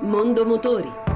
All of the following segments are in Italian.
Mondo Motori.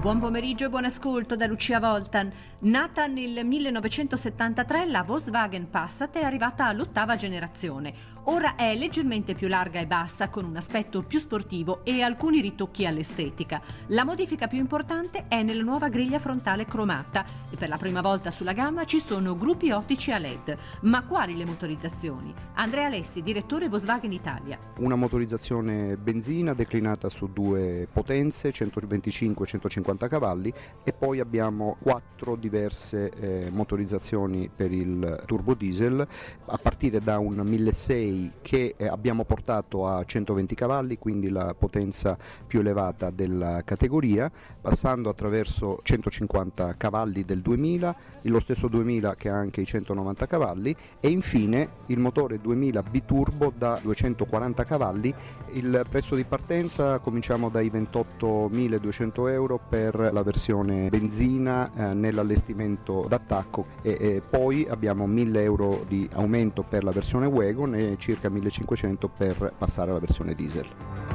Buon pomeriggio e buon ascolto da Lucia Voltan. Nata nel 1973, la Volkswagen Passat è arrivata all'ottava generazione. Ora è leggermente più larga e bassa, con un aspetto più sportivo e alcuni ritocchi all'estetica. La modifica più importante è nella nuova griglia frontale cromata e per la prima volta sulla gamma ci sono gruppi ottici a LED. Ma quali le motorizzazioni? Andrea Alessi, direttore Volkswagen Italia. Una motorizzazione benzina declinata su due potenze, 125 e 150 cavalli e poi abbiamo quattro diverse eh, motorizzazioni per il turbo diesel a partire da un 1600 6 che eh, abbiamo portato a 120 cavalli, quindi la potenza più elevata della categoria, passando attraverso 150 cavalli del 2000, lo stesso 2000 che ha anche i 190 cavalli e infine il motore 2000 biturbo da 240 cavalli. Il prezzo di partenza cominciamo dai 28.200 euro per la versione benzina eh, nell'allestimento d'attacco e, e poi abbiamo 1.000 euro di aumento per la versione wagon e circa 1500 per passare alla versione diesel.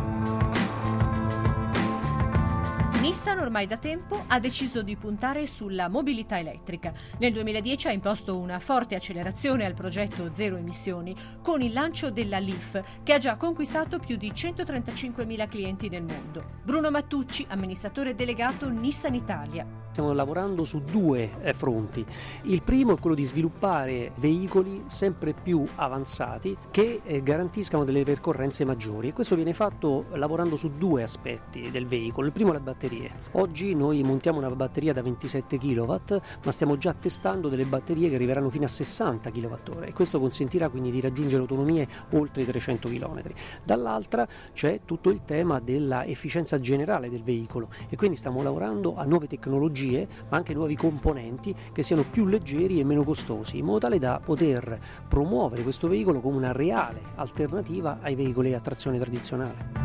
Nissan ormai da tempo ha deciso di puntare sulla mobilità elettrica. Nel 2010 ha imposto una forte accelerazione al progetto Zero Emissioni con il lancio della Leaf, che ha già conquistato più di 135.000 clienti nel mondo. Bruno Mattucci, amministratore delegato Nissan Italia. Stiamo lavorando su due eh, fronti. Il primo è quello di sviluppare veicoli sempre più avanzati che eh, garantiscano delle percorrenze maggiori e questo viene fatto lavorando su due aspetti del veicolo. Il primo è la batterie. Oggi noi montiamo una batteria da 27 kW, ma stiamo già testando delle batterie che arriveranno fino a 60 kWh e questo consentirà quindi di raggiungere autonomie oltre i 300 km. Dall'altra c'è tutto il tema dell'efficienza generale del veicolo e quindi stiamo lavorando a nuove tecnologie, ma anche nuovi componenti che siano più leggeri e meno costosi, in modo tale da poter promuovere questo veicolo come una reale alternativa ai veicoli a trazione tradizionale.